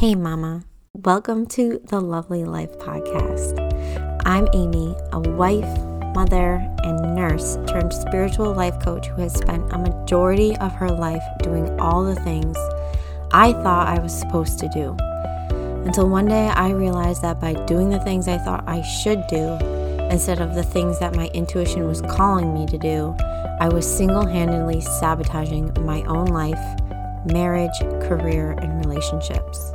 Hey, Mama. Welcome to the Lovely Life Podcast. I'm Amy, a wife, mother, and nurse turned spiritual life coach who has spent a majority of her life doing all the things I thought I was supposed to do. Until one day I realized that by doing the things I thought I should do, instead of the things that my intuition was calling me to do, I was single handedly sabotaging my own life, marriage, career, and relationships.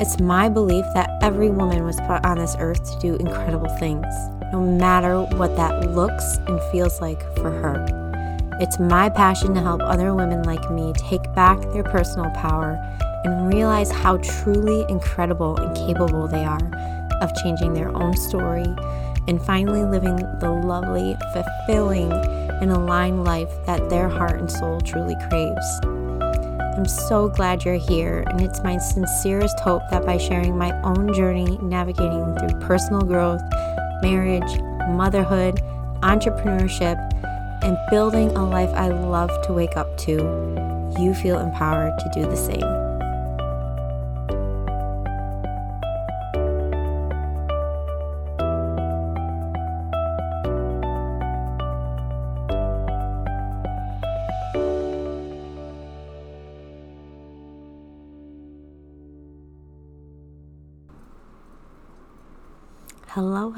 It's my belief that every woman was put on this earth to do incredible things, no matter what that looks and feels like for her. It's my passion to help other women like me take back their personal power and realize how truly incredible and capable they are of changing their own story and finally living the lovely, fulfilling, and aligned life that their heart and soul truly craves. I'm so glad you're here, and it's my sincerest hope that by sharing my own journey navigating through personal growth, marriage, motherhood, entrepreneurship, and building a life I love to wake up to, you feel empowered to do the same.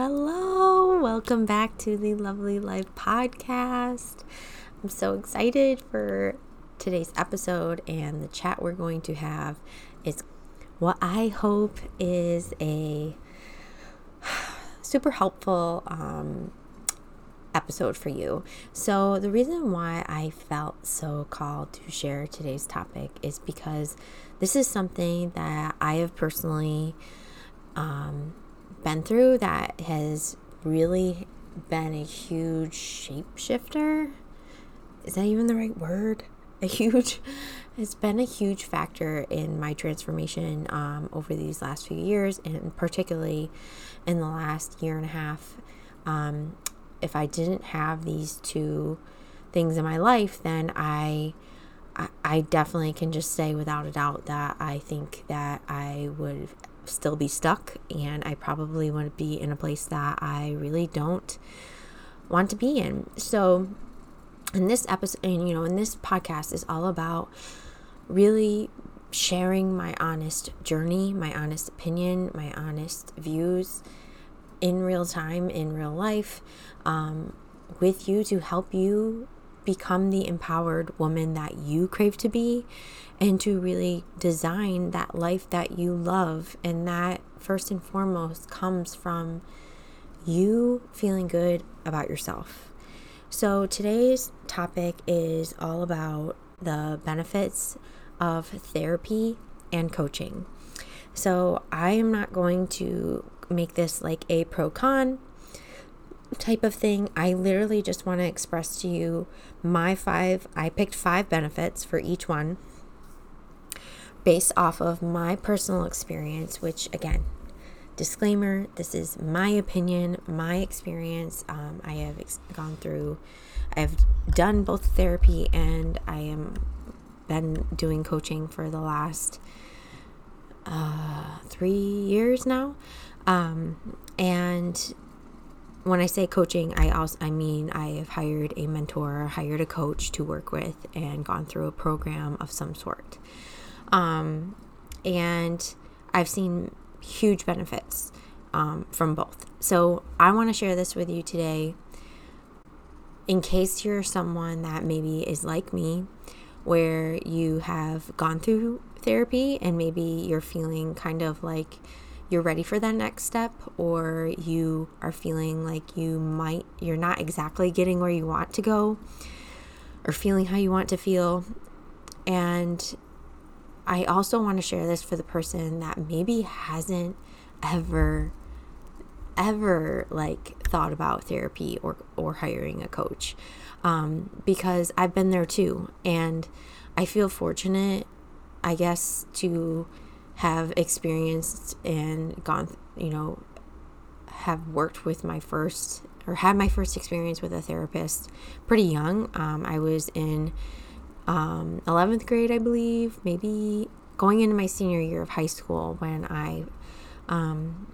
Hello. Welcome back to the Lovely Life podcast. I'm so excited for today's episode and the chat we're going to have is what I hope is a super helpful um, episode for you. So, the reason why I felt so called to share today's topic is because this is something that I have personally um, been through that has really been a huge shapeshifter. Is that even the right word? A huge, it's been a huge factor in my transformation um, over these last few years, and particularly in the last year and a half. Um, if I didn't have these two things in my life, then I, I, I definitely can just say without a doubt that I think that I would still be stuck and I probably want to be in a place that I really don't want to be in. So, in this episode, and you know, in this podcast is all about really sharing my honest journey, my honest opinion, my honest views in real time, in real life, um, with you to help you become the empowered woman that you crave to be and to really design that life that you love. And that, first and foremost, comes from you feeling good about yourself. So, today's topic is all about the benefits of therapy and coaching. So, I am not going to make this like a pro con type of thing. I literally just want to express to you my five, I picked five benefits for each one based off of my personal experience, which again, disclaimer this is my opinion, my experience. Um, I have ex- gone through, I've done both therapy and I am been doing coaching for the last uh, three years now. Um, and when I say coaching, I also I mean I have hired a mentor, hired a coach to work with, and gone through a program of some sort. Um, and I've seen huge benefits um, from both. So I want to share this with you today, in case you're someone that maybe is like me, where you have gone through therapy and maybe you're feeling kind of like you're ready for that next step or you are feeling like you might you're not exactly getting where you want to go or feeling how you want to feel. And I also want to share this for the person that maybe hasn't ever ever like thought about therapy or or hiring a coach um, because I've been there too. And I feel fortunate I guess to have experienced and gone, you know, have worked with my first or had my first experience with a therapist pretty young. Um, I was in um, 11th grade, I believe, maybe going into my senior year of high school when I um,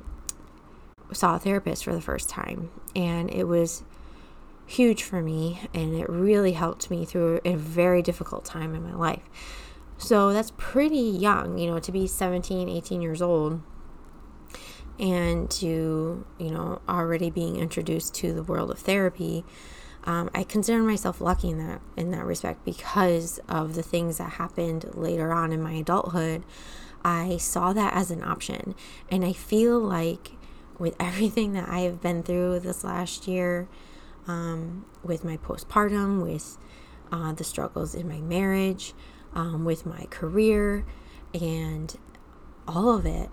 saw a therapist for the first time. And it was huge for me and it really helped me through a very difficult time in my life. So that's pretty young, you know, to be 17, 18 years old and to, you know, already being introduced to the world of therapy. Um, I consider myself lucky in that in that respect because of the things that happened later on in my adulthood. I saw that as an option, and I feel like with everything that I have been through this last year, um, with my postpartum, with uh, the struggles in my marriage, um, with my career, and all of it.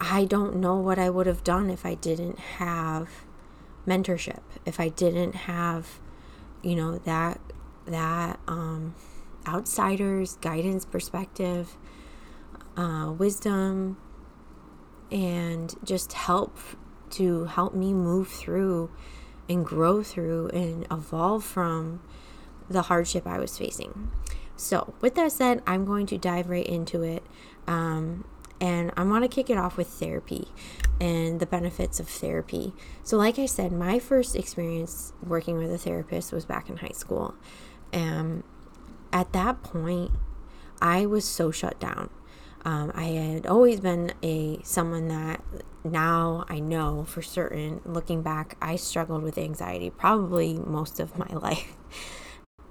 I don't know what I would have done if I didn't have mentorship, if I didn't have, you know, that that um, outsiders guidance perspective, uh, wisdom, and just help to help me move through and grow through and evolve from the hardship I was facing. So, with that said, I'm going to dive right into it. Um, and I want to kick it off with therapy and the benefits of therapy. So, like I said, my first experience working with a therapist was back in high school. And at that point, I was so shut down. Um, I had always been a someone that now I know for certain. Looking back, I struggled with anxiety probably most of my life.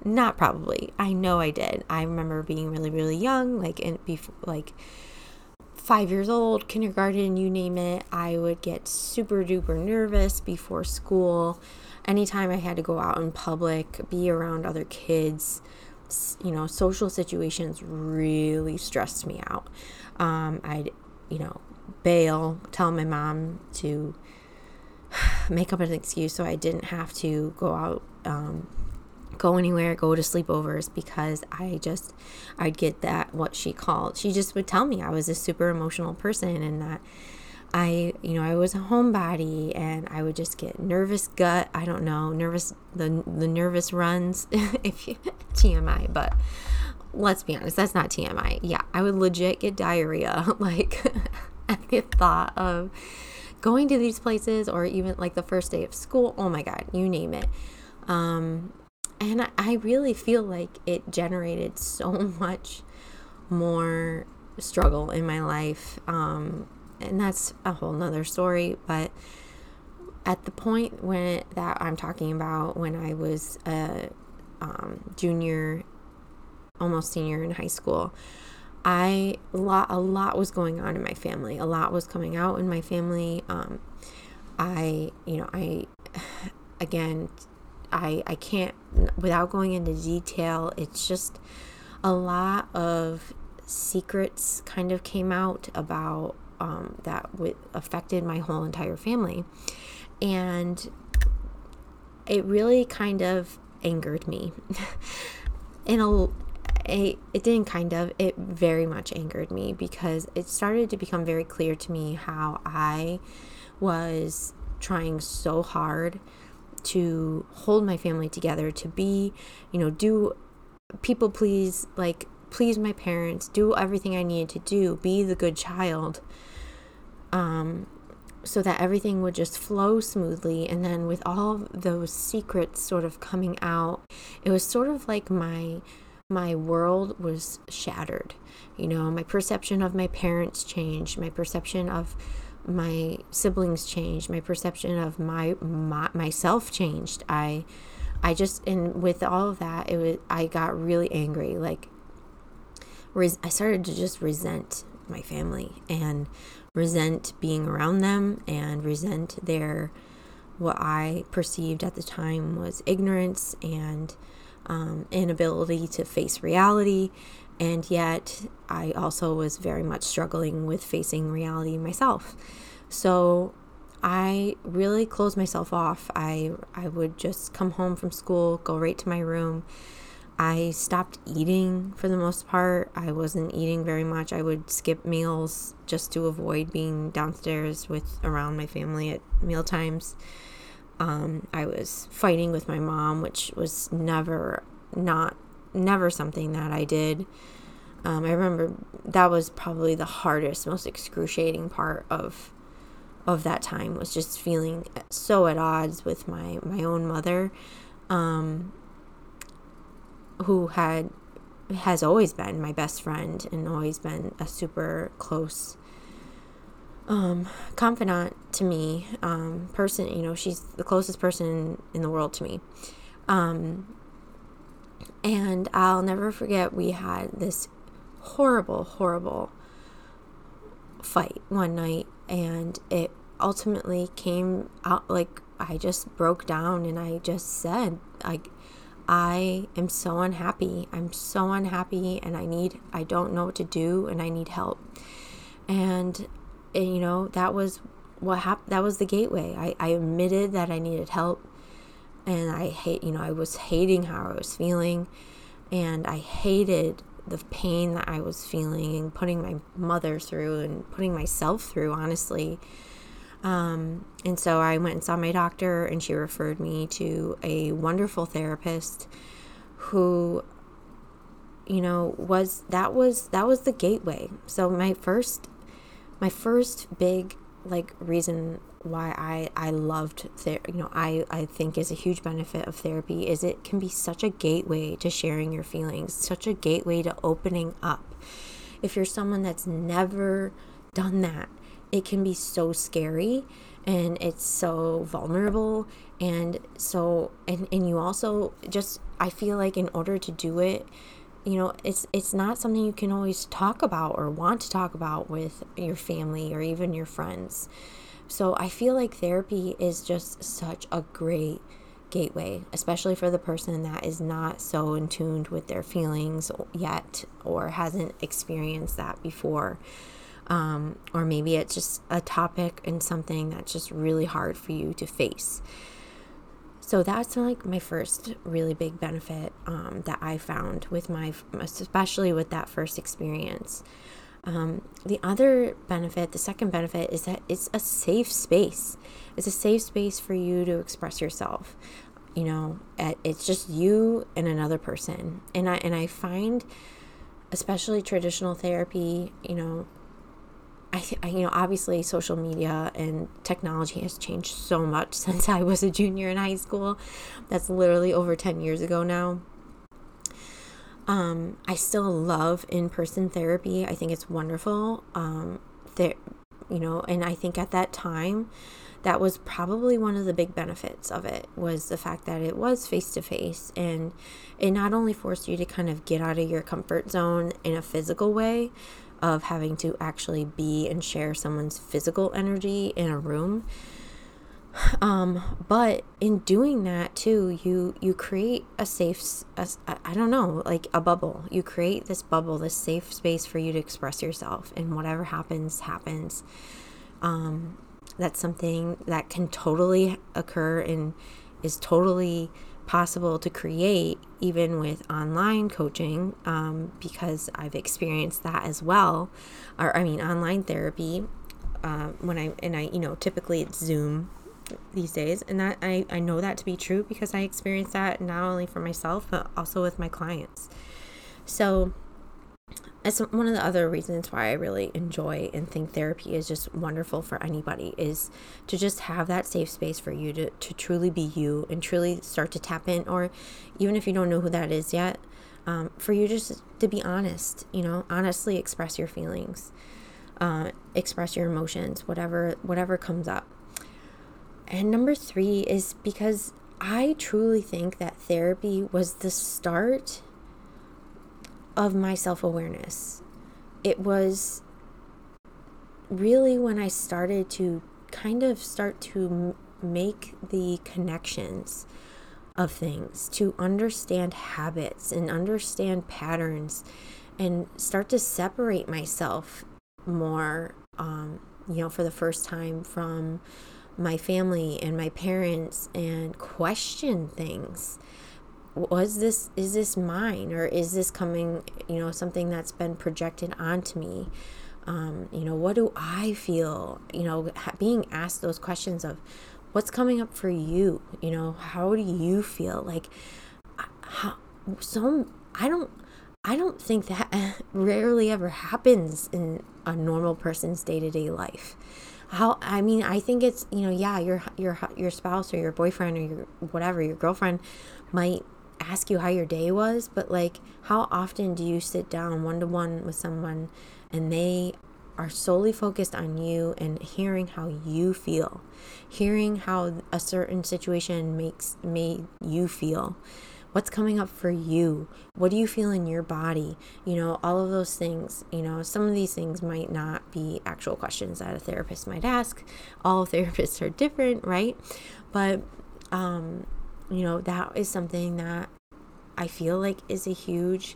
Not probably. I know I did. I remember being really, really young, like in before, like five years old, kindergarten, you name it. I would get super duper nervous before school. Anytime I had to go out in public, be around other kids, you know, social situations really stressed me out. Um, I'd, you know, bail, tell my mom to make up an excuse so I didn't have to go out, um, go anywhere, go to sleepovers because I just, I'd get that, what she called, she just would tell me I was a super emotional person and that I, you know, I was a homebody and I would just get nervous gut. I don't know, nervous, the, the nervous runs, if you, TMI, but let's be honest, that's not TMI. Yeah, I would legit get diarrhea, like at the thought of going to these places or even like the first day of school. Oh my God, you name it. Um, and I, really feel like it generated so much more struggle in my life. Um, and that's a whole nother story. But at the point when that I'm talking about, when I was a um, junior, almost senior in high school, I a lot a lot was going on in my family. A lot was coming out in my family. Um, I you know I again I I can't without going into detail. It's just a lot of secrets kind of came out about um, that w- affected my whole entire family. And it really kind of angered me. In a, it didn't kind of, it very much angered me because it started to become very clear to me how I was trying so hard to hold my family together, to be, you know, do people please, like please my parents, do everything I needed to do, be the good child um, so that everything would just flow smoothly. And then with all those secrets sort of coming out, it was sort of like my my world was shattered. You know, my perception of my parents changed, my perception of my siblings changed, my perception of my, my myself changed. I I just and with all of that, it was I got really angry. Like res, I started to just resent my family and resent being around them and resent their what I perceived at the time was ignorance and um, inability to face reality. And yet, I also was very much struggling with facing reality myself. So, I really closed myself off. I, I would just come home from school, go right to my room, I stopped eating for the most part. I wasn't eating very much. I would skip meals just to avoid being downstairs with around my family at meal times. Um, I was fighting with my mom, which was never not never something that I did. Um, I remember that was probably the hardest, most excruciating part of of that time was just feeling so at odds with my my own mother, um, who had has always been my best friend and always been a super close um, confidant to me, um, person. You know, she's the closest person in the world to me. Um, and I'll never forget we had this horrible, horrible fight one night, and it ultimately came out like I just broke down and I just said, like, I am so unhappy. I'm so unhappy, and I need, I don't know what to do, and I need help. And, and you know, that was what happened. That was the gateway. I, I admitted that I needed help, and I hate, you know, I was hating how I was feeling, and I hated the pain that I was feeling and putting my mother through and putting myself through, honestly. Um, and so I went and saw my doctor, and she referred me to a wonderful therapist who, you know, was that was that was the gateway. So my first, my first big like reason why I I loved ther- you know I I think is a huge benefit of therapy is it can be such a gateway to sharing your feelings, such a gateway to opening up. If you're someone that's never done that, it can be so scary and it's so vulnerable and so and and you also just I feel like in order to do it you know it's it's not something you can always talk about or want to talk about with your family or even your friends so I feel like therapy is just such a great gateway, especially for the person that is not so in tuned with their feelings yet or hasn't experienced that before. Um, or maybe it's just a topic and something that's just really hard for you to face. So that's like my first really big benefit um, that I found with my, especially with that first experience. Um, the other benefit, the second benefit, is that it's a safe space. It's a safe space for you to express yourself. You know, it's just you and another person. And I and I find, especially traditional therapy, you know, I, I you know obviously social media and technology has changed so much since I was a junior in high school. That's literally over ten years ago now. Um, I still love in person therapy. I think it's wonderful. Um, you know, and I think at that time, that was probably one of the big benefits of it was the fact that it was face to face and it not only forced you to kind of get out of your comfort zone in a physical way of having to actually be and share someone's physical energy in a room um but in doing that too you you create a safe i don't know like a bubble. You create this bubble this safe space for you to express yourself and whatever happens happens. Um that's something that can totally occur and is totally possible to create even with online coaching um, because i've experienced that as well. Or i mean online therapy uh, when i and i you know typically it's zoom these days and that I, I know that to be true because i experience that not only for myself but also with my clients. So that's one of the other reasons why i really enjoy and think therapy is just wonderful for anybody is to just have that safe space for you to, to truly be you and truly start to tap in or even if you don't know who that is yet um, for you just to be honest you know honestly express your feelings uh, express your emotions whatever whatever comes up and number three is because I truly think that therapy was the start of my self awareness. It was really when I started to kind of start to m- make the connections of things, to understand habits and understand patterns, and start to separate myself more, um, you know, for the first time from my family and my parents and question things. Was this is this mine or is this coming you know something that's been projected onto me? Um, you know what do i feel you know being asked those questions of what's coming up for you? You know how do you feel? Like how so i don't I don't think that rarely ever happens in a normal person's day to day life. How I mean, I think it's you know, yeah, your your your spouse or your boyfriend or your whatever your girlfriend might ask you how your day was, but like, how often do you sit down one to one with someone and they are solely focused on you and hearing how you feel, hearing how a certain situation makes made you feel? What's coming up for you? What do you feel in your body? You know all of those things you know some of these things might not be actual questions that a therapist might ask. All therapists are different right? But um you know that is something that i feel like is a huge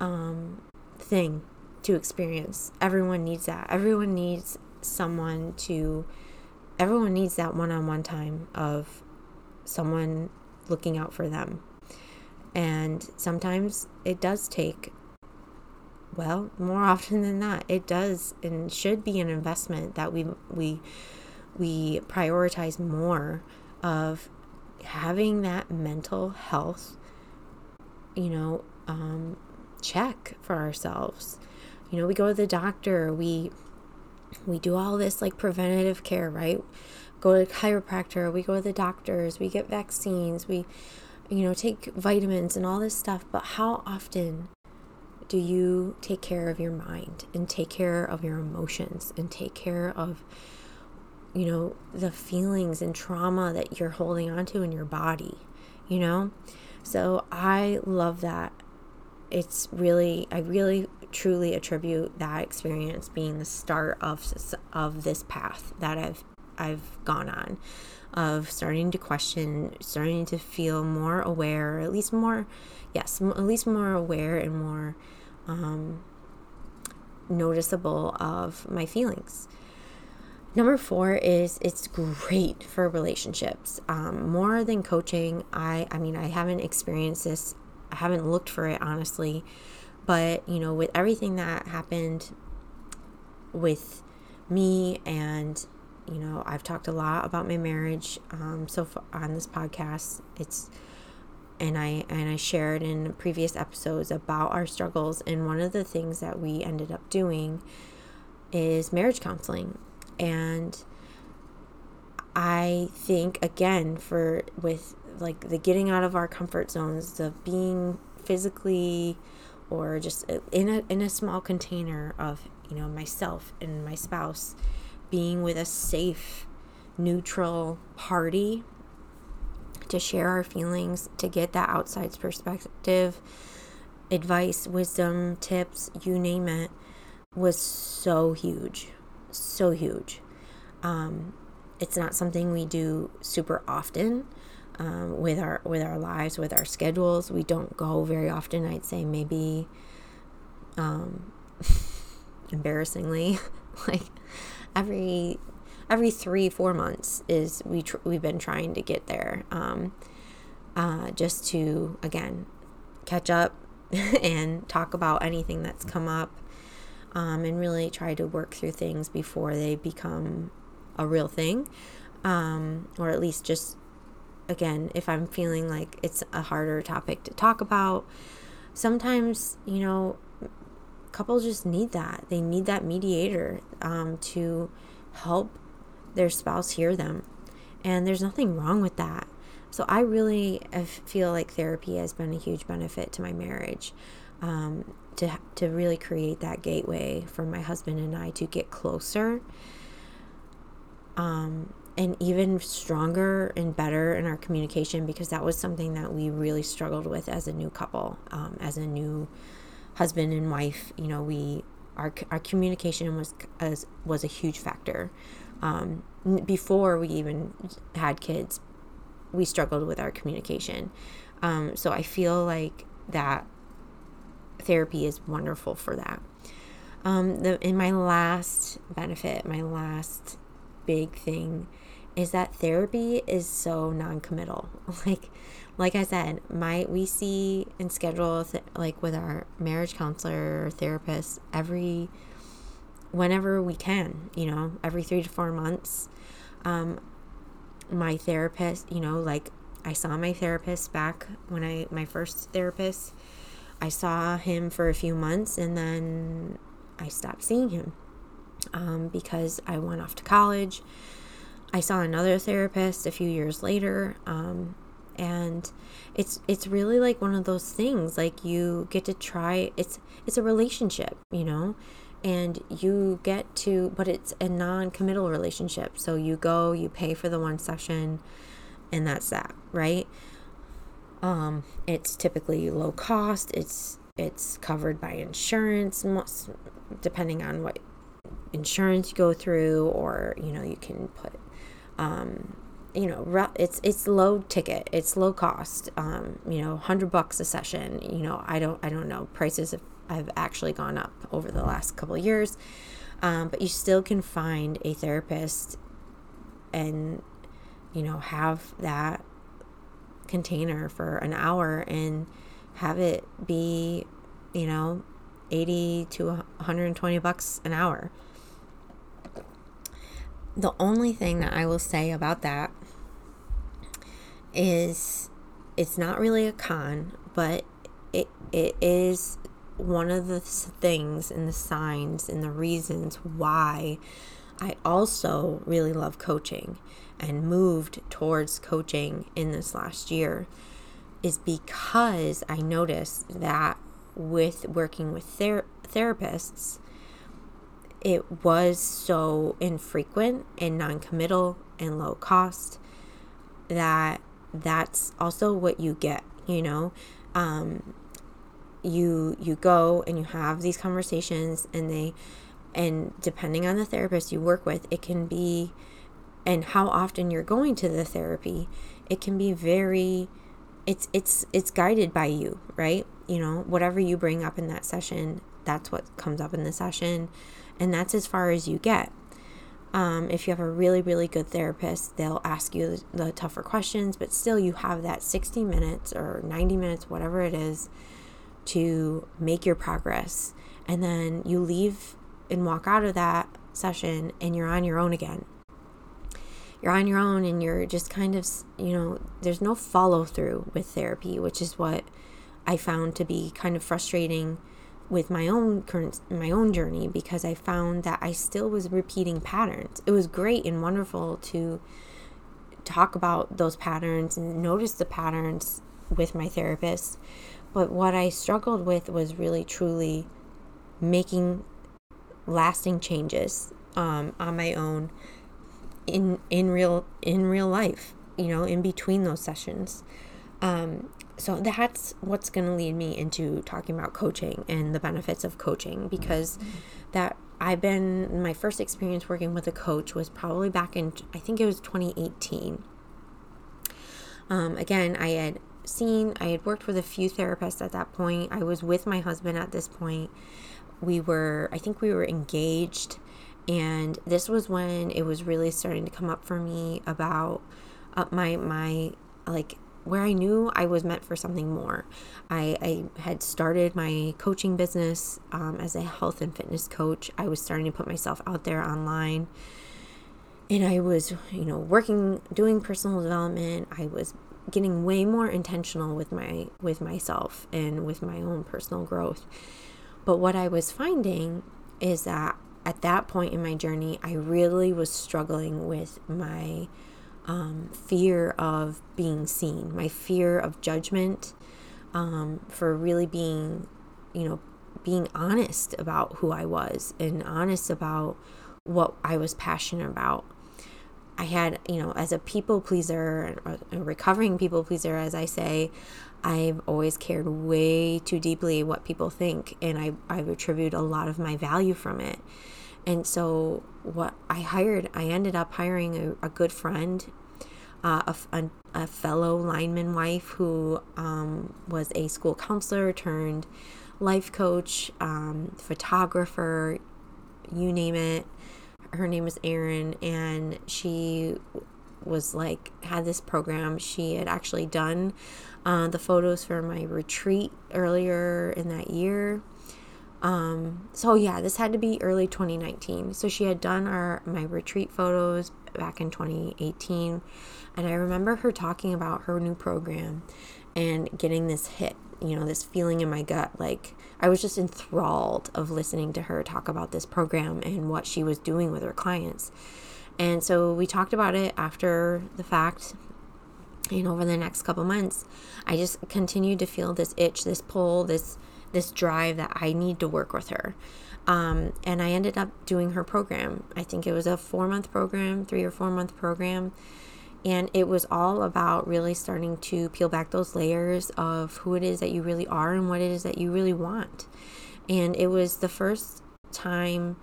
um thing to experience. Everyone needs that. Everyone needs someone to everyone needs that one-on-one time of someone looking out for them. And sometimes it does take, well, more often than not, it does and should be an investment that we we we prioritize more of having that mental health, you know, um, check for ourselves. You know, we go to the doctor, we we do all this like preventative care, right? Go to a chiropractor, we go to the doctors, we get vaccines, we, you know, take vitamins and all this stuff. But how often do you take care of your mind and take care of your emotions and take care of, you know, the feelings and trauma that you're holding onto in your body, you know? So I love that. It's really, I really truly attribute that experience being the start of of this path that I've I've gone on of starting to question, starting to feel more aware, at least more, yes, at least more aware and more um, noticeable of my feelings. Number four is it's great for relationships. Um, more than coaching, I I mean I haven't experienced this. I haven't looked for it honestly, but you know with everything that happened with me and you know, I've talked a lot about my marriage um, so far on this podcast. It's and I and I shared in previous episodes about our struggles. And one of the things that we ended up doing is marriage counseling, and I think again for with like the getting out of our comfort zones, the being physically or just in a in a small container of you know myself and my spouse being with a safe, neutral party to share our feelings, to get that outside perspective, advice, wisdom, tips, you name it, was so huge. So huge. Um, it's not something we do super often. Um, with our with our lives with our schedules we don't go very often i'd say maybe um, embarrassingly like every every three four months is we tr- we've been trying to get there um, uh, just to again catch up and talk about anything that's come up um, and really try to work through things before they become a real thing um, or at least just again if i'm feeling like it's a harder topic to talk about sometimes you know couples just need that. They need that mediator um, to help their spouse hear them. And there's nothing wrong with that. So I really feel like therapy has been a huge benefit to my marriage. Um, to to really create that gateway for my husband and I to get closer. Um, and even stronger and better in our communication because that was something that we really struggled with as a new couple, um, as a new husband and wife, you know, we our our communication was as was a huge factor. Um, before we even had kids, we struggled with our communication. Um, so I feel like that therapy is wonderful for that. Um, the in my last benefit, my last big thing is that therapy is so non-committal. Like like I said, my we see and schedule th- like with our marriage counselor or therapist every whenever we can, you know, every 3 to 4 months. Um my therapist, you know, like I saw my therapist back when I my first therapist I saw him for a few months and then I stopped seeing him um, because I went off to college. I saw another therapist a few years later. Um, and it's it's really like one of those things like you get to try it's it's a relationship you know? And you get to but it's a non-committal relationship. So you go you pay for the one session and that's that right? Um it's typically low cost it's it's covered by insurance most, depending on what insurance you go through or you know you can put um you know it's it's low ticket it's low cost um you know 100 bucks a session you know i don't i don't know prices have, have actually gone up over the last couple of years. Um, but you still can find a therapist and you know have that container for an hour and have it be you know 80 to 120 bucks an hour. The only thing that I will say about that is it's not really a con, but it it is one of the things and the signs and the reasons why I also really love coaching and moved towards coaching in this last year is because I noticed that with working with ther- therapists, it was so infrequent and non committal and low cost that that's also what you get, you know. Um, you you go and you have these conversations and they and depending on the therapist you work with it can be and how often you're going to the therapy it can be very it's it's it's guided by you right you know whatever you bring up in that session that's what comes up in the session and that's as far as you get. Um, if you have a really, really good therapist, they'll ask you the, the tougher questions, but still you have that 60 minutes or 90 minutes, whatever it is, to make your progress. And then you leave and walk out of that session and you're on your own again. You're on your own and you're just kind of, you know, there's no follow through with therapy, which is what I found to be kind of frustrating with my own current my own journey because I found that I still was repeating patterns. It was great and wonderful to talk about those patterns and notice the patterns with my therapist. But what I struggled with was really truly making lasting changes um, on my own in in real in real life, you know, in between those sessions. Um, so that's what's going to lead me into talking about coaching and the benefits of coaching because that I've been my first experience working with a coach was probably back in I think it was 2018. Um, again, I had seen I had worked with a few therapists at that point. I was with my husband at this point. We were I think we were engaged and this was when it was really starting to come up for me about uh, my my like where I knew I was meant for something more. I, I had started my coaching business um, as a health and fitness coach. I was starting to put myself out there online. And I was, you know, working, doing personal development. I was getting way more intentional with my with myself and with my own personal growth. But what I was finding is that at that point in my journey, I really was struggling with my um, fear of being seen, my fear of judgment, um, for really being, you know, being honest about who I was and honest about what I was passionate about. I had, you know, as a people pleaser, a recovering people pleaser, as I say, I've always cared way too deeply what people think, and I, I've attributed a lot of my value from it. And so, what I hired, I ended up hiring a, a good friend, uh, a, a, a, fellow lineman wife who um, was a school counselor turned life coach, um, photographer, you name it. Her name is Erin, and she was like had this program. She had actually done uh, the photos for my retreat earlier in that year um, so yeah, this had to be early 2019. So she had done our my retreat photos back in 2018, and I remember her talking about her new program, and getting this hit, you know, this feeling in my gut. Like I was just enthralled of listening to her talk about this program and what she was doing with her clients. And so we talked about it after the fact. And over the next couple months, I just continued to feel this itch, this pull, this this drive that I need to work with her. Um, and I ended up doing her program. I think it was a four month program, three or four month program. And it was all about really starting to peel back those layers of who it is that you really are and what it is that you really want. And it was the first time,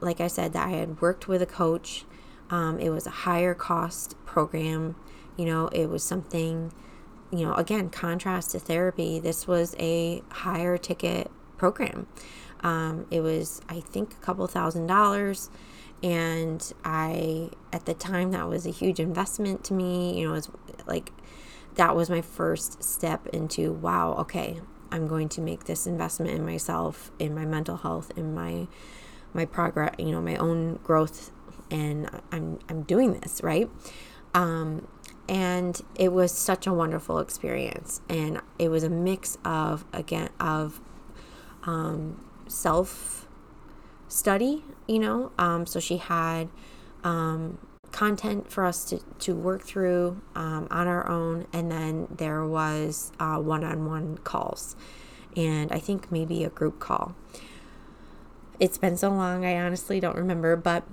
like I said, that I had worked with a coach. Um, it was a higher cost program. You know, it was something, you know, again, contrast to therapy. This was a higher ticket program. Um, it was, I think, a couple thousand dollars. And I, at the time, that was a huge investment to me. You know, it's like that was my first step into wow, okay, I'm going to make this investment in myself, in my mental health, in my my progress, you know, my own growth, and I'm I'm doing this right. Um, and it was such a wonderful experience, and it was a mix of again of um, self study, you know. Um, so she had um, content for us to, to work through um, on our own, and then there was one on one calls, and I think maybe a group call. It's been so long, I honestly don't remember, but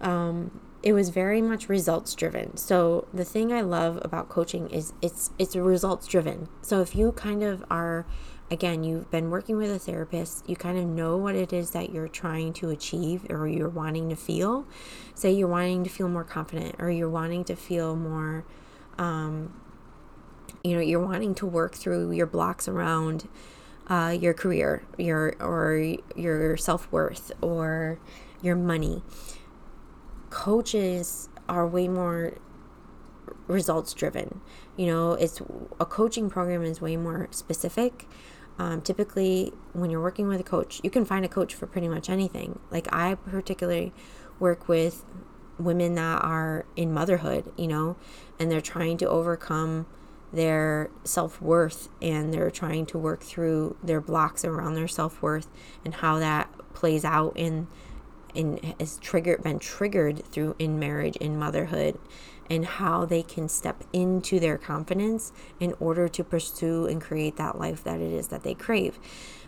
um, it was very much results driven. So the thing I love about coaching is it's it's results driven. So if you kind of are again, you've been working with a therapist, you kind of know what it is that you're trying to achieve or you're wanting to feel. Say you're wanting to feel more confident or you're wanting to feel more, um, you know, you're wanting to work through your blocks around uh, your career, your or your self worth or your money. Coaches are way more results driven. You know, it's a coaching program is way more specific. Um, typically, when you're working with a coach, you can find a coach for pretty much anything. Like, I particularly work with women that are in motherhood, you know, and they're trying to overcome their self worth and they're trying to work through their blocks around their self worth and how that plays out in in has triggered been triggered through in marriage in motherhood and how they can step into their confidence in order to pursue and create that life that it is that they crave.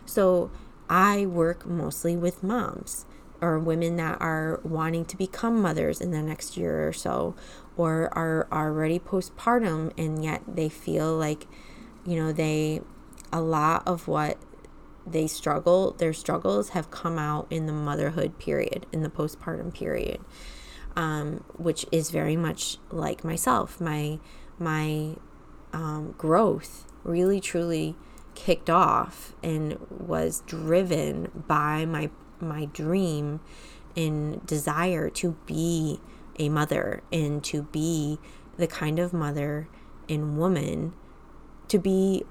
So I work mostly with moms or women that are wanting to become mothers in the next year or so or are already postpartum and yet they feel like you know they a lot of what they struggle their struggles have come out in the motherhood period in the postpartum period um, which is very much like myself. My my um, growth really truly kicked off and was driven by my my dream and desire to be a mother and to be the kind of mother and woman to be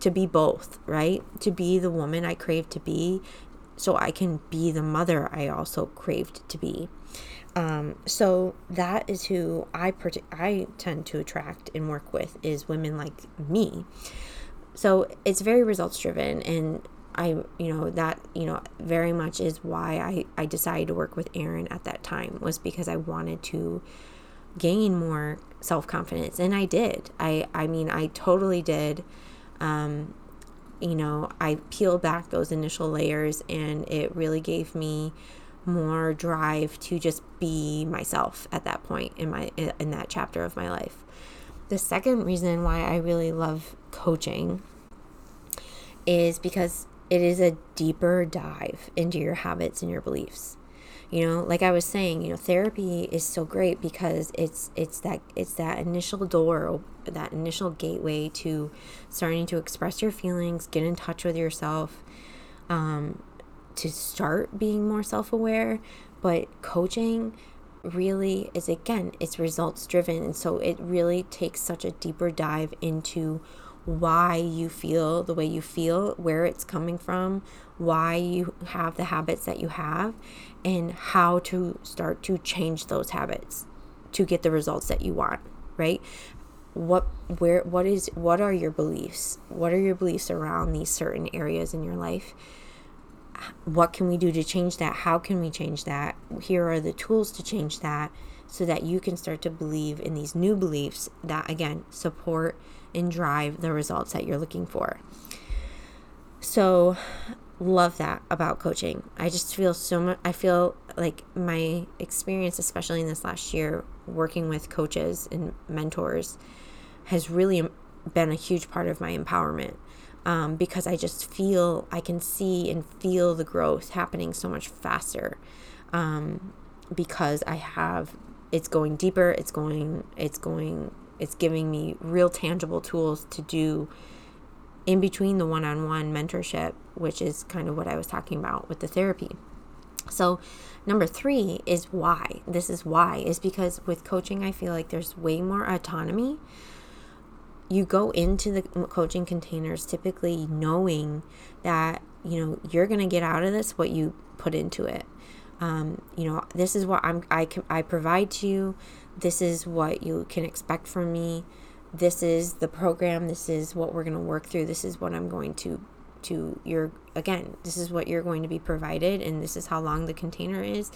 to be both right to be the woman i crave to be so i can be the mother i also craved to be um, so that is who I I tend to attract and work with is women like me. So it's very results driven, and I you know that you know very much is why I I decided to work with Erin at that time was because I wanted to gain more self confidence, and I did. I I mean I totally did. Um, you know, I peeled back those initial layers, and it really gave me more drive to just be myself at that point in my in that chapter of my life. The second reason why I really love coaching is because it is a deeper dive into your habits and your beliefs. You know, like I was saying, you know, therapy is so great because it's it's that it's that initial door, that initial gateway to starting to express your feelings, get in touch with yourself, um, to start being more self aware, but coaching really is again, it's results driven. And so it really takes such a deeper dive into why you feel the way you feel, where it's coming from, why you have the habits that you have, and how to start to change those habits to get the results that you want, right? what where what is what are your beliefs? What are your beliefs around these certain areas in your life? What can we do to change that? How can we change that? Here are the tools to change that so that you can start to believe in these new beliefs that again support and drive the results that you're looking for. So love that about coaching. I just feel so much i feel like my experience especially in this last year working with coaches and mentors has really been a huge part of my empowerment um, because I just feel, I can see and feel the growth happening so much faster um, because I have, it's going deeper, it's going, it's going, it's giving me real tangible tools to do in between the one on one mentorship, which is kind of what I was talking about with the therapy. So, number three is why. This is why, is because with coaching, I feel like there's way more autonomy. You go into the coaching containers typically knowing that, you know, you're going to get out of this what you put into it. Um, you know, this is what I'm, I can, I provide to you. This is what you can expect from me. This is the program. This is what we're going to work through. This is what I'm going to to your again this is what you're going to be provided and this is how long the container is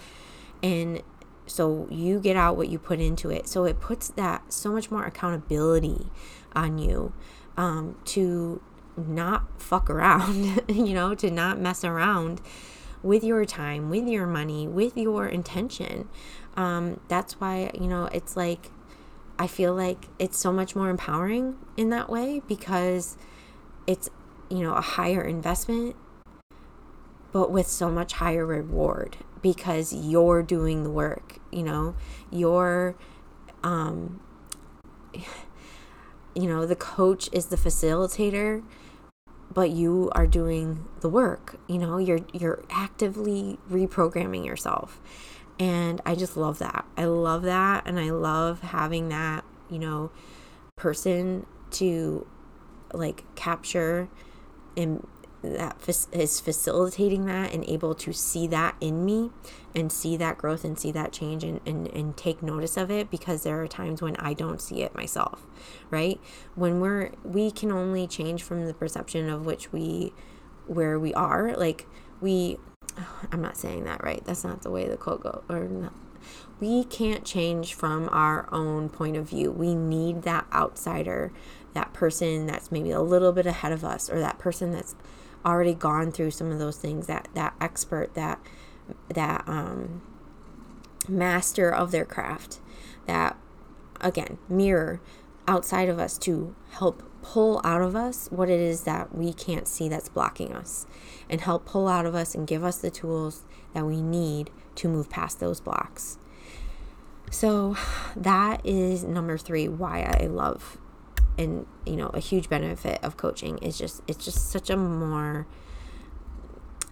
and so you get out what you put into it so it puts that so much more accountability on you um, to not fuck around you know to not mess around with your time with your money with your intention um, that's why you know it's like i feel like it's so much more empowering in that way because it's you know, a higher investment, but with so much higher reward because you're doing the work, you know, you're, um, you know, the coach is the facilitator, but you are doing the work, you know, you're, you're actively reprogramming yourself. And I just love that. I love that. And I love having that, you know, person to like capture and that is facilitating that and able to see that in me and see that growth and see that change and, and, and take notice of it because there are times when I don't see it myself, right? When we're, we can only change from the perception of which we, where we are. Like we, I'm not saying that right. That's not the way the quote goes. Or no. We can't change from our own point of view. We need that outsider that person that's maybe a little bit ahead of us or that person that's already gone through some of those things that that expert that that um master of their craft that again mirror outside of us to help pull out of us what it is that we can't see that's blocking us. And help pull out of us and give us the tools that we need to move past those blocks. So that is number 3 why I love and you know a huge benefit of coaching is just it's just such a more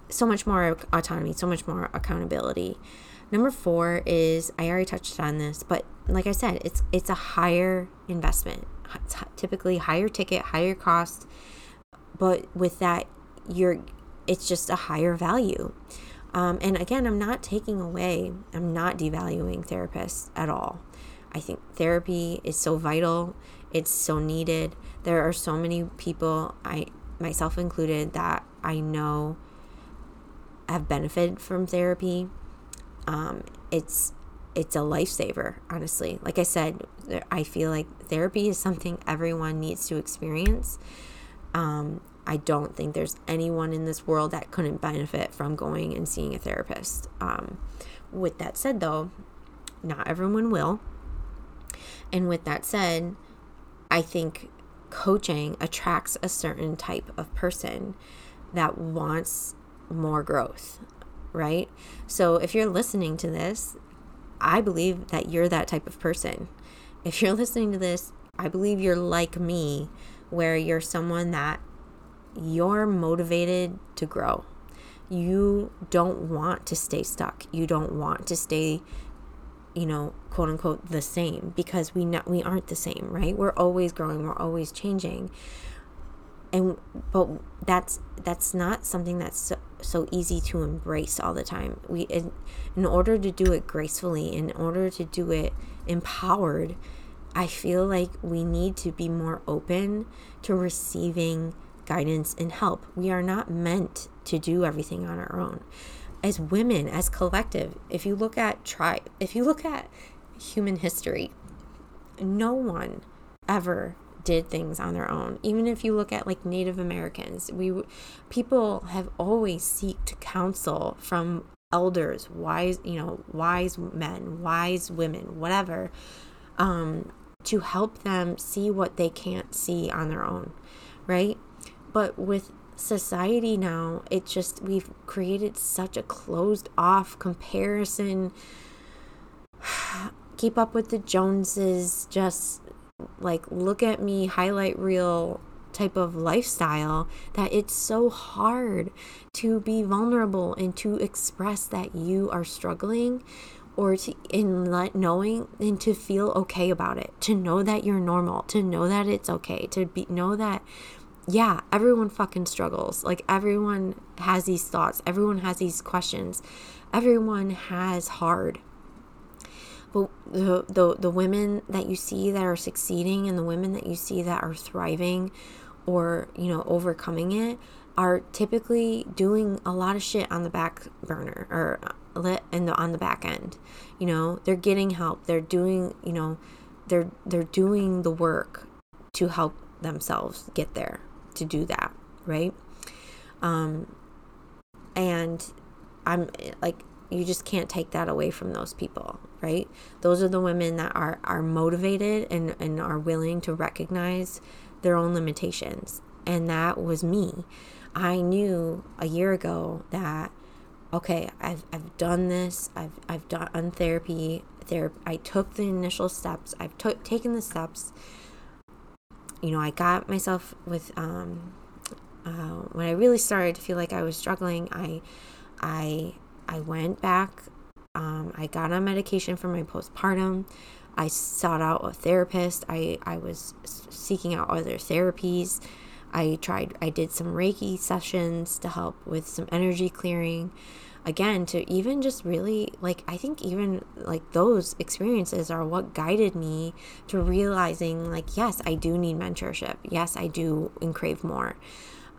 so much more autonomy so much more accountability. Number four is i already touched on this but like i said it's it's a higher investment typically higher ticket higher cost but with that you're it's just a higher value um, and again i'm not taking away i'm not devaluing therapists at all i think therapy is so vital it's so needed. There are so many people, I myself included, that I know have benefited from therapy. Um, it's it's a lifesaver, honestly. Like I said, I feel like therapy is something everyone needs to experience. Um, I don't think there's anyone in this world that couldn't benefit from going and seeing a therapist. Um, with that said, though, not everyone will. And with that said, I think coaching attracts a certain type of person that wants more growth, right? So if you're listening to this, I believe that you're that type of person. If you're listening to this, I believe you're like me, where you're someone that you're motivated to grow. You don't want to stay stuck. You don't want to stay you know, quote unquote, the same because we not we aren't the same, right? We're always growing, we're always changing, and but that's that's not something that's so, so easy to embrace all the time. We in, in order to do it gracefully, in order to do it empowered, I feel like we need to be more open to receiving guidance and help. We are not meant to do everything on our own. As women, as collective, if you look at tribe, if you look at human history, no one ever did things on their own. Even if you look at like Native Americans, we people have always sought counsel from elders, wise, you know, wise men, wise women, whatever, um, to help them see what they can't see on their own, right? But with society now, it just we've created such a closed off comparison. Keep up with the Joneses, just like look at me highlight reel type of lifestyle that it's so hard to be vulnerable and to express that you are struggling or to in let knowing and to feel okay about it to know that you're normal to know that it's okay to be know that yeah everyone fucking struggles. Like everyone has these thoughts. Everyone has these questions. Everyone has hard. But the, the the women that you see that are succeeding and the women that you see that are thriving or you know overcoming it are typically doing a lot of shit on the back burner or in the on the back end. You know they're getting help. They're doing you know they're they're doing the work to help themselves get there to do that right? Um and i'm like you just can't take that away from those people right? Those are the women that are are motivated and and are willing to recognize their own limitations and that was me i knew a year ago that okay i've, I've done this i've, I've done therapy there i took the initial steps i've t- taken the steps you know i got myself with um uh, when i really started to feel like i was struggling i i I went back. Um, I got on medication for my postpartum. I sought out a therapist. I, I was seeking out other therapies. I tried, I did some Reiki sessions to help with some energy clearing. Again, to even just really, like, I think even like those experiences are what guided me to realizing, like, yes, I do need mentorship. Yes, I do and crave more.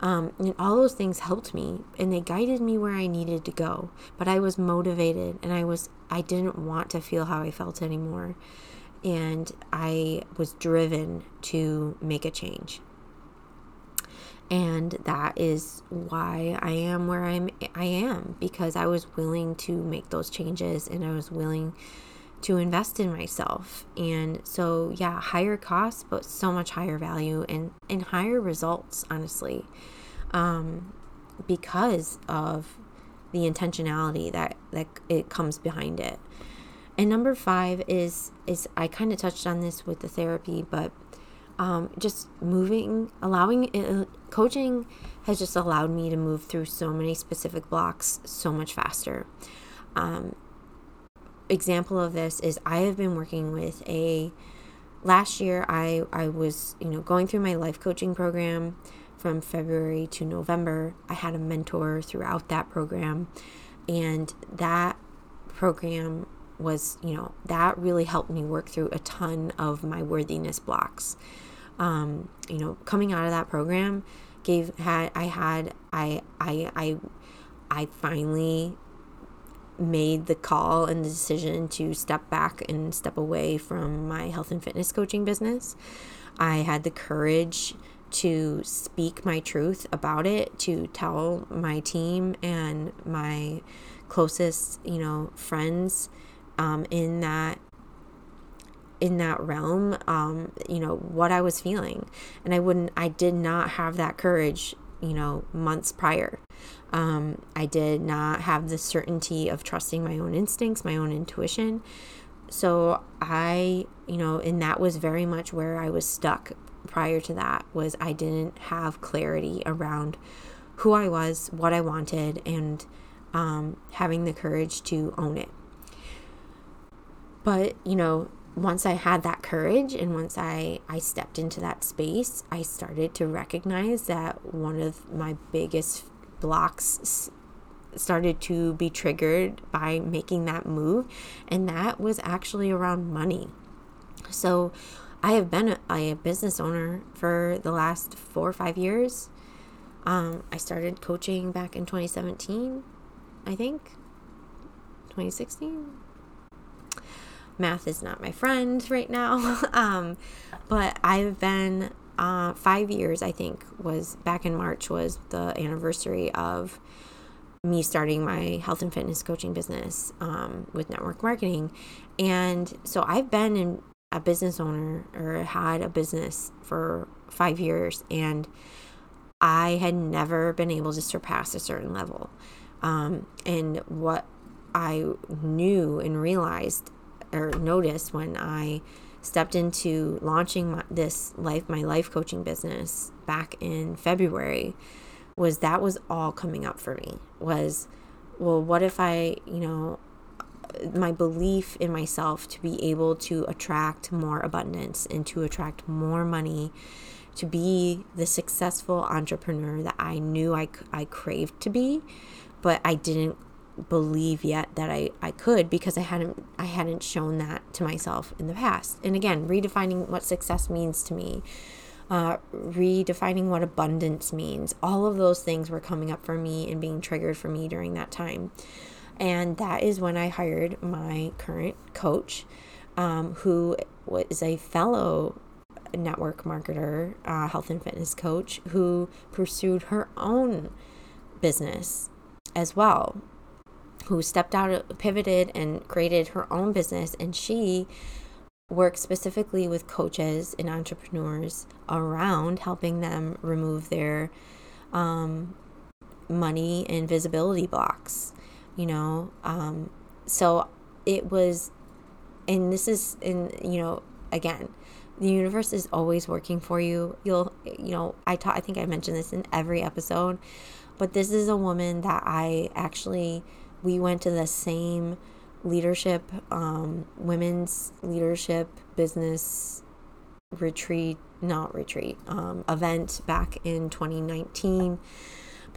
Um, and all those things helped me and they guided me where I needed to go. But I was motivated and I was I didn't want to feel how I felt anymore. And I was driven to make a change. And that is why I am where I'm I am because I was willing to make those changes and I was willing to invest in myself. And so, yeah, higher costs, but so much higher value and, and higher results, honestly, um, because of the intentionality that, that it comes behind it. And number five is, is I kind of touched on this with the therapy, but um, just moving, allowing uh, coaching has just allowed me to move through so many specific blocks so much faster. Um, example of this is I have been working with a last year I I was, you know, going through my life coaching program from February to November. I had a mentor throughout that program and that program was, you know, that really helped me work through a ton of my worthiness blocks. Um, you know, coming out of that program gave had I had I I I I finally made the call and the decision to step back and step away from my health and fitness coaching business. I had the courage to speak my truth about it, to tell my team and my closest, you know, friends um, in that in that realm um, you know what i was feeling and i wouldn't i did not have that courage you know months prior um, I did not have the certainty of trusting my own instincts, my own intuition. So I, you know, and that was very much where I was stuck prior to that was I didn't have clarity around who I was, what I wanted, and um, having the courage to own it. But, you know, once I had that courage and once I, I stepped into that space, I started to recognize that one of my biggest blocks started to be triggered by making that move, and that was actually around money. So I have been a, a business owner for the last four or five years. Um, I started coaching back in 2017, I think. 2016. Math is not my friend right now. um, but I've been uh, five years, I think, was back in March, was the anniversary of me starting my health and fitness coaching business um, with network marketing. And so I've been in a business owner or had a business for five years and I had never been able to surpass a certain level. Um, and what I knew and realized or noticed when I stepped into launching my, this life, my life coaching business back in February was that was all coming up for me was, well, what if I, you know, my belief in myself to be able to attract more abundance and to attract more money to be the successful entrepreneur that I knew I, I craved to be, but I didn't believe yet that I, I could because I hadn't I hadn't shown that to myself in the past. And again, redefining what success means to me, uh, redefining what abundance means. All of those things were coming up for me and being triggered for me during that time. And that is when I hired my current coach, um, who was a fellow network marketer, uh, health and fitness coach, who pursued her own business as well, who stepped out, pivoted, and created her own business. And she works specifically with coaches and entrepreneurs around helping them remove their um, money and visibility blocks you know um, so it was and this is in you know again the universe is always working for you. You'll you know i taught i think i mentioned this in every episode but this is a woman that i actually we went to the same leadership um, women's leadership business retreat not retreat um, event back in 2019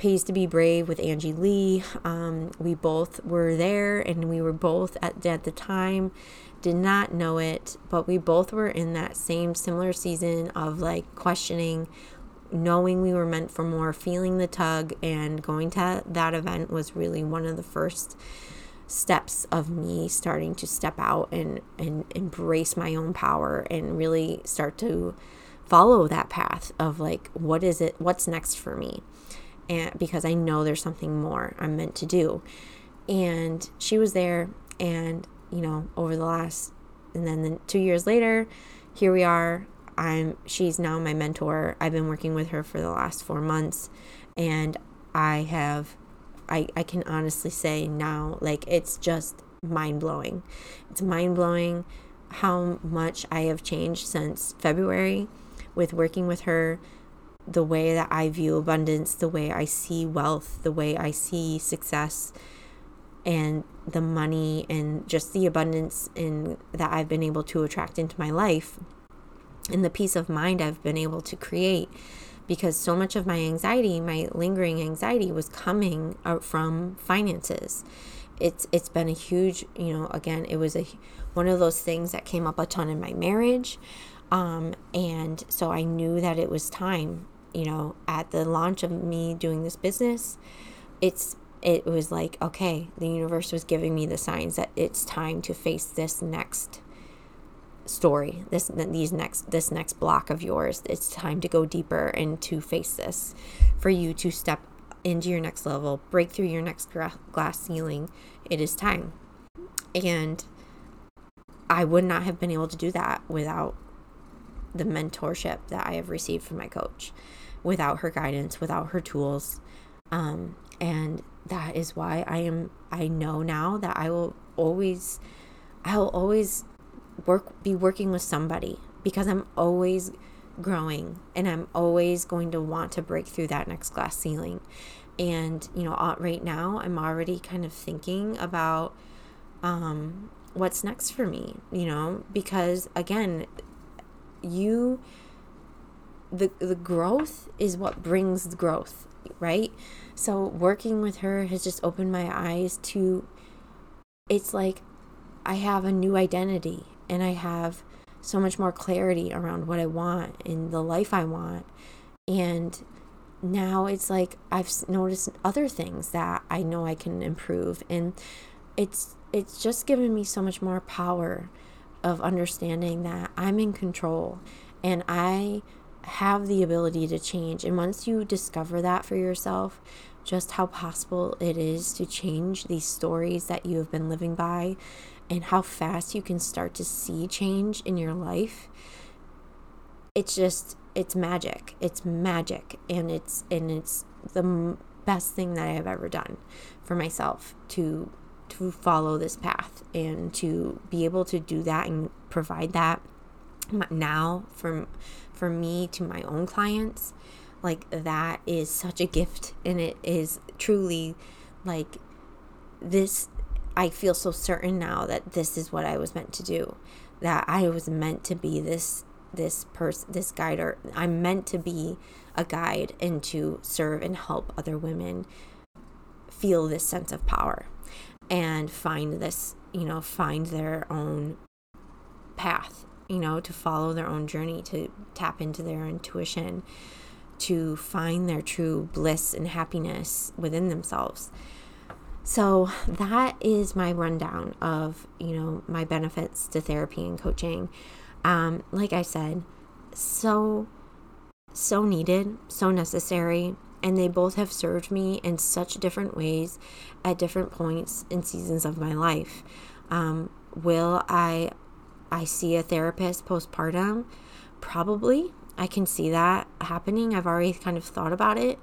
Pays to Be Brave with Angie Lee. Um, we both were there and we were both at, at the time, did not know it, but we both were in that same similar season of like questioning, knowing we were meant for more, feeling the tug, and going to that event was really one of the first steps of me starting to step out and, and embrace my own power and really start to follow that path of like what is it what's next for me and because I know there's something more I'm meant to do. And she was there and you know, over the last and then the 2 years later, here we are. I'm she's now my mentor. I've been working with her for the last 4 months and I have I I can honestly say now like it's just mind-blowing. It's mind-blowing how much I have changed since February with working with her the way that I view abundance, the way I see wealth, the way I see success and the money and just the abundance in that I've been able to attract into my life and the peace of mind I've been able to create because so much of my anxiety, my lingering anxiety was coming from finances. It's it's been a huge, you know, again, it was a one of those things that came up a ton in my marriage. Um, and so I knew that it was time you know, at the launch of me doing this business, it's it was like, okay, the universe was giving me the signs that it's time to face this next story, this these next this next block of yours. It's time to go deeper and to face this for you to step into your next level, break through your next glass ceiling. It is time. And I would not have been able to do that without the mentorship that I have received from my coach without her guidance, without her tools. Um, and that is why I am, I know now that I will always, I will always work, be working with somebody because I'm always growing and I'm always going to want to break through that next glass ceiling. And, you know, uh, right now I'm already kind of thinking about, um, what's next for me, you know, because again, you the the growth is what brings growth, right? So working with her has just opened my eyes to it's like I have a new identity and I have so much more clarity around what I want and the life I want. And now it's like I've noticed other things that I know I can improve and it's it's just given me so much more power of understanding that I'm in control and I have the ability to change. And once you discover that for yourself, just how possible it is to change these stories that you have been living by and how fast you can start to see change in your life it's just it's magic it's magic and it's and it's the best thing that i have ever done for myself to to follow this path and to be able to do that and provide that now for for me to my own clients like that is such a gift and it is truly like this I feel so certain now that this is what I was meant to do that I was meant to be this this person this guide or I'm meant to be a guide and to serve and help other women feel this sense of power and find this you know find their own path you know to follow their own journey to tap into their intuition to find their true bliss and happiness within themselves. So that is my rundown of, you know, my benefits to therapy and coaching. Um, like I said, so so needed, so necessary, and they both have served me in such different ways at different points and seasons of my life. Um, will I I see a therapist postpartum? Probably. I can see that happening. I've already kind of thought about it.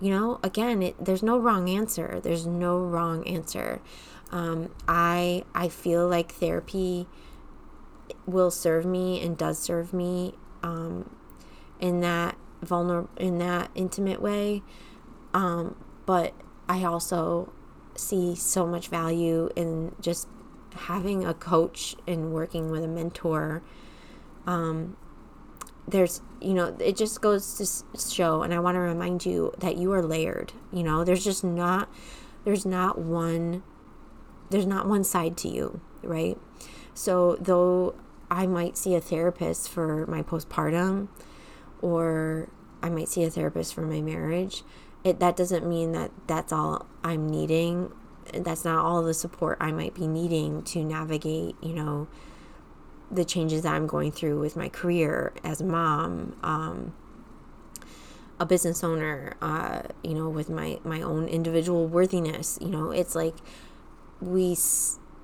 You know, again, it, there's no wrong answer. There's no wrong answer. Um, I I feel like therapy will serve me and does serve me um, in that vulnerable in that intimate way. Um, but I also see so much value in just having a coach and working with a mentor um, there's you know it just goes to show and i want to remind you that you are layered you know? There's just not there's not one there's not one side to you right? So though i might see a therapist for my postpartum or i might see a therapist for my marriage it that doesn't mean that that's all i'm needing that's not all the support i might be needing to navigate you know the changes that I'm going through with my career as a mom, um, a business owner, uh, you know, with my my own individual worthiness. You know, it's like we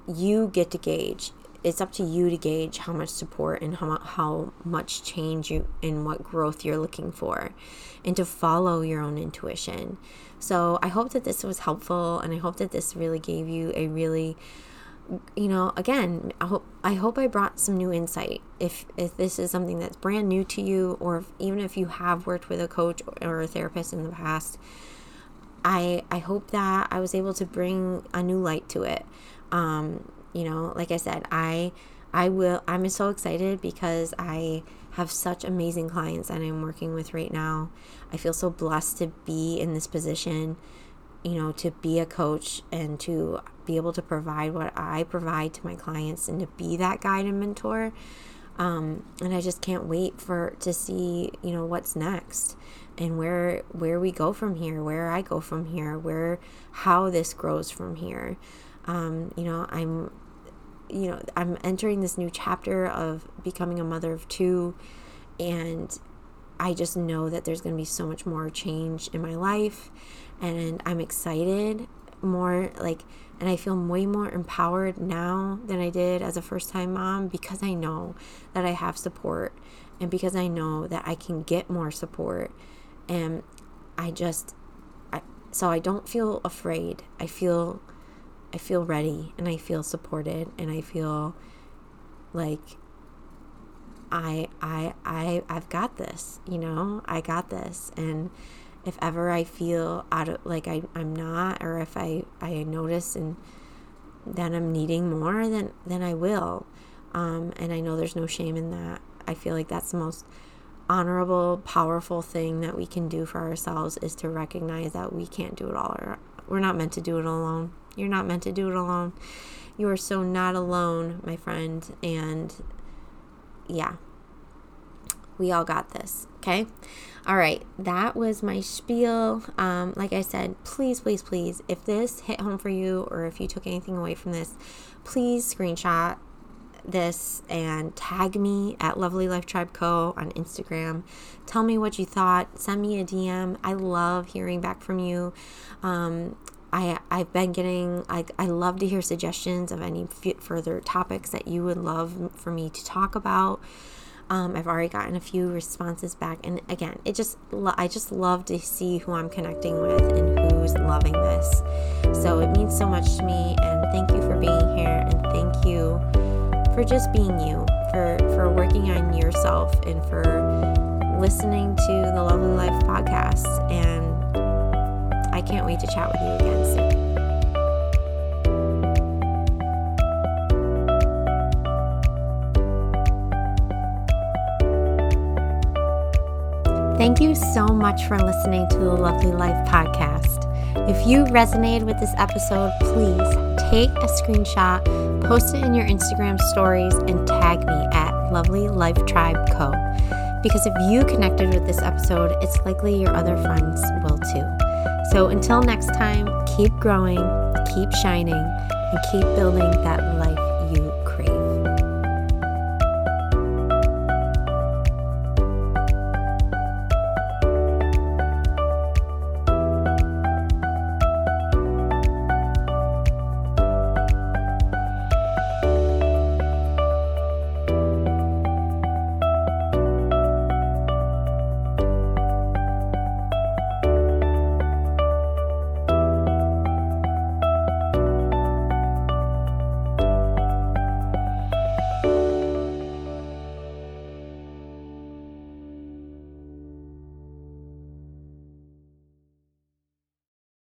you get to gauge. It's up to you to gauge how much support and how how much change you and what growth you're looking for, and to follow your own intuition. So I hope that this was helpful, and I hope that this really gave you a really you know, again, I hope I hope I brought some new insight. If if this is something that's brand new to you, or if, even if you have worked with a coach or a therapist in the past, I I hope that I was able to bring a new light to it. Um, you know, like I said, I I will. I'm so excited because I have such amazing clients that I'm working with right now. I feel so blessed to be in this position you know, to be a coach and to be able to provide what I provide to my clients and to be that guide and mentor. Um, and I just can't wait for to see, you know, what's next and where where we go from here, where I go from here, where how this grows from here. Um, you know, I'm you know, I'm entering this new chapter of becoming a mother of two and I just know that there's going to be so much more change in my life and I'm excited more like and I feel way more empowered now than I did as a first time mom because I know that I have support and because I know that I can get more support and I just I, so I don't feel afraid. I feel I feel ready and I feel supported and I feel like I I I I've got this, you know? I got this and if ever I feel out of like I, I'm not or if I, I notice and then I'm needing more then then I will. Um, and I know there's no shame in that. I feel like that's the most honorable, powerful thing that we can do for ourselves is to recognize that we can't do it all. Or We're not meant to do it alone. You're not meant to do it alone. You are so not alone, my friend. And yeah, we all got this. Okay. All right. That was my spiel. Um, like I said, please, please, please, if this hit home for you or if you took anything away from this, please screenshot this and tag me at Lovely Life Tribe Co. on Instagram. Tell me what you thought. Send me a DM. I love hearing back from you. Um, I, I've been getting, I, I love to hear suggestions of any f- further topics that you would love for me to talk about. Um, I've already gotten a few responses back, and again, it just I just love to see who I'm connecting with and who's loving this. So it means so much to me, and thank you for being here, and thank you for just being you, for for working on yourself, and for listening to the Lovely Life podcast. And I can't wait to chat with you again soon. Thank you so much for listening to the Lovely Life podcast. If you resonated with this episode, please take a screenshot, post it in your Instagram stories, and tag me at Lovely Life Tribe Co. Because if you connected with this episode, it's likely your other friends will too. So until next time, keep growing, keep shining, and keep building that life